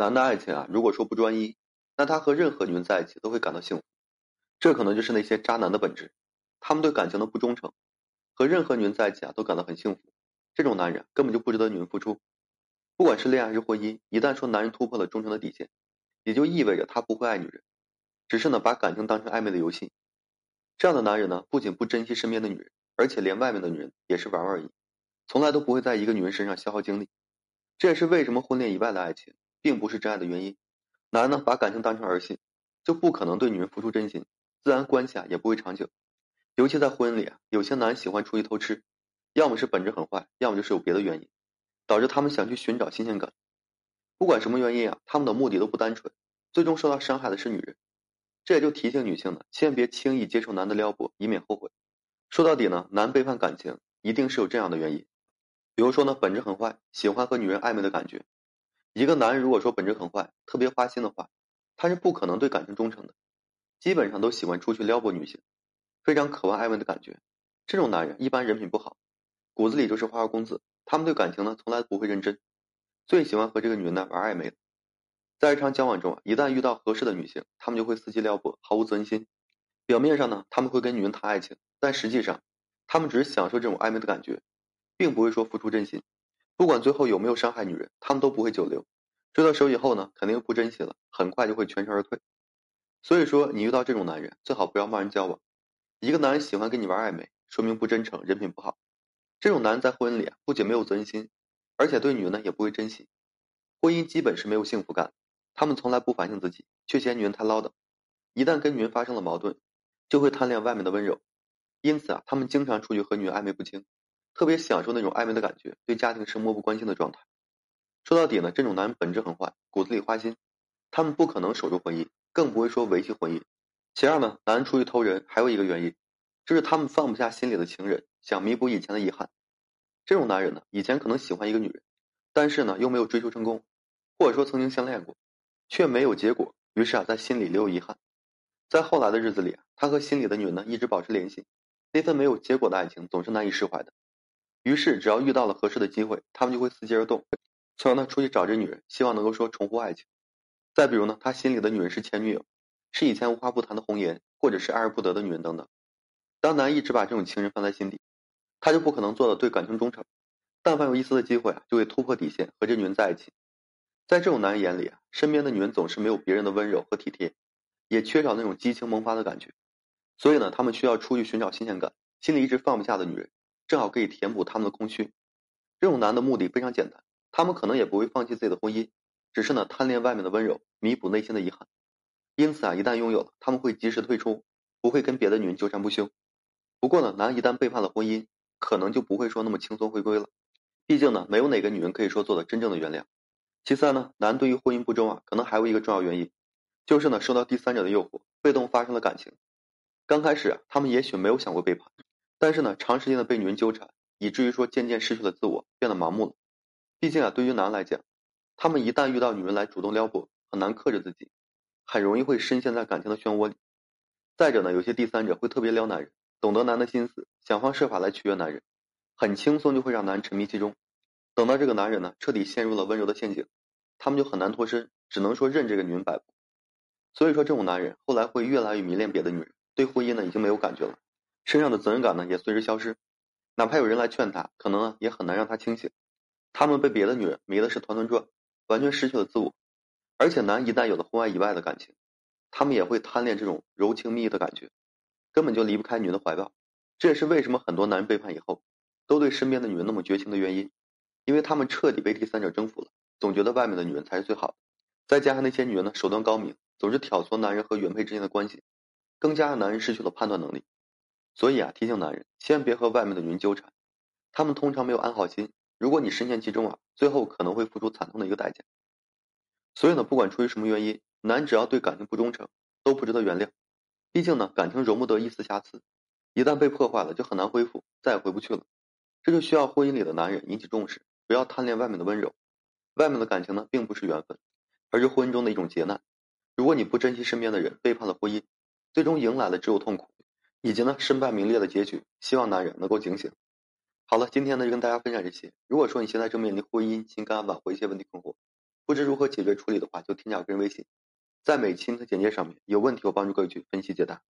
男的爱情啊，如果说不专一，那他和任何女人在一起都会感到幸福。这可能就是那些渣男的本质，他们对感情的不忠诚，和任何女人在一起啊都感到很幸福。这种男人根本就不值得女人付出。不管是恋爱还是婚姻，一旦说男人突破了忠诚的底线，也就意味着他不会爱女人，只是呢把感情当成暧昧的游戏。这样的男人呢，不仅不珍惜身边的女人，而且连外面的女人也是玩玩而已，从来都不会在一个女人身上消耗精力。这也是为什么婚恋以外的爱情并不是真爱的原因。男呢把感情当成儿戏，就不可能对女人付出真心。自然关系啊也不会长久，尤其在婚姻里啊，有些男喜欢出去偷吃，要么是本质很坏，要么就是有别的原因，导致他们想去寻找新鲜感。不管什么原因啊，他们的目的都不单纯，最终受到伤害的是女人。这也就提醒女性呢，千万别轻易接受男的撩拨，以免后悔。说到底呢，男背叛感情一定是有这样的原因，比如说呢，本质很坏，喜欢和女人暧昧的感觉。一个男人如果说本质很坏，特别花心的话，他是不可能对感情忠诚的。基本上都喜欢出去撩拨女性，非常渴望暧昧的感觉。这种男人一般人品不好，骨子里就是花花公子。他们对感情呢从来不会认真，最喜欢和这个女人呢玩暧昧。在日常交往中啊，一旦遇到合适的女性，他们就会伺机撩拨，毫无责任心。表面上呢，他们会跟女人谈爱情，但实际上，他们只是享受这种暧昧的感觉，并不会说付出真心。不管最后有没有伤害女人，他们都不会久留。追到手以后呢，肯定不珍惜了，很快就会全身而退。所以说，你遇到这种男人，最好不要贸然交往。一个男人喜欢跟你玩暧昧，说明不真诚，人品不好。这种男人在婚姻里啊，不仅没有责任心，而且对女人呢也不会珍惜。婚姻基本是没有幸福感，他们从来不反省自己，却嫌女人太唠叨。一旦跟女人发生了矛盾，就会贪恋外面的温柔。因此啊，他们经常出去和女人暧昧不清，特别享受那种暧昧的感觉，对家庭是漠不关心的状态。说到底呢，这种男人本质很坏，骨子里花心，他们不可能守住婚姻。更不会说维系婚姻。其二呢，男人出去偷人还有一个原因，就是他们放不下心里的情人，想弥补以前的遗憾。这种男人呢，以前可能喜欢一个女人，但是呢又没有追求成功，或者说曾经相恋过，却没有结果，于是啊在心里留有遗憾。在后来的日子里啊，他和心里的女人呢一直保持联系，那份没有结果的爱情总是难以释怀的。于是只要遇到了合适的机会，他们就会伺机而动，从而呢出去找这女人，希望能够说重获爱情。再比如呢，他心里的女人是前女友，是以前无话不谈的红颜，或者是爱而不得的女人等等。当男一直把这种情人放在心底，他就不可能做到对感情忠诚。但凡有一丝的机会啊，就会突破底线和这女人在一起。在这种男人眼里啊，身边的女人总是没有别人的温柔和体贴，也缺少那种激情萌发的感觉。所以呢，他们需要出去寻找新鲜感，心里一直放不下的女人，正好可以填补他们的空虚。这种男的目的非常简单，他们可能也不会放弃自己的婚姻。只是呢，贪恋外面的温柔，弥补内心的遗憾。因此啊，一旦拥有了，他们会及时退出，不会跟别的女人纠缠不休。不过呢，男一旦背叛了婚姻，可能就不会说那么轻松回归了。毕竟呢，没有哪个女人可以说做到真正的原谅。其三呢，男对于婚姻不忠啊，可能还有一个重要原因，就是呢，受到第三者的诱惑，被动发生了感情。刚开始啊，他们也许没有想过背叛，但是呢，长时间的被女人纠缠，以至于说渐渐失去了自我，变得麻木了。毕竟啊，对于男来讲，他们一旦遇到女人来主动撩拨，很难克制自己，很容易会深陷在感情的漩涡里。再者呢，有些第三者会特别撩男人，懂得男的心思，想方设法来取悦男人，很轻松就会让男人沉迷其中。等到这个男人呢彻底陷入了温柔的陷阱，他们就很难脱身，只能说任这个女人摆布。所以说，这种男人后来会越来越迷恋别的女人，对婚姻呢已经没有感觉了，身上的责任感呢也随之消失。哪怕有人来劝他，可能呢也很难让他清醒。他们被别的女人迷的是团团转。完全失去了自我，而且男一旦有了婚外以外的感情，他们也会贪恋这种柔情蜜意的感觉，根本就离不开女人的怀抱。这也是为什么很多男人背叛以后，都对身边的女人那么绝情的原因，因为他们彻底被第三者征服了，总觉得外面的女人才是最好的。再加上那些女人呢手段高明，总是挑唆男人和原配之间的关系，更加让男人失去了判断能力。所以啊，提醒男人千万别和外面的女人纠缠，他们通常没有安好心。如果你深陷其中啊，最后可能会付出惨痛的一个代价。所以呢，不管出于什么原因，男只要对感情不忠诚，都不值得原谅。毕竟呢，感情容不得一丝瑕疵，一旦被破坏了，就很难恢复，再也回不去了。这就需要婚姻里的男人引起重视，不要贪恋外面的温柔。外面的感情呢，并不是缘分，而是婚姻中的一种劫难。如果你不珍惜身边的人，背叛了婚姻，最终迎来的只有痛苦，以及呢身败名裂的结局。希望男人能够警醒。好了，今天呢就跟大家分享这些。如果说你现在正面临婚姻、情感挽回一些问题困惑，不知如何解决处理的话，就添加个人微信，在美青的简介上面有问题，我帮助各位去分析解答。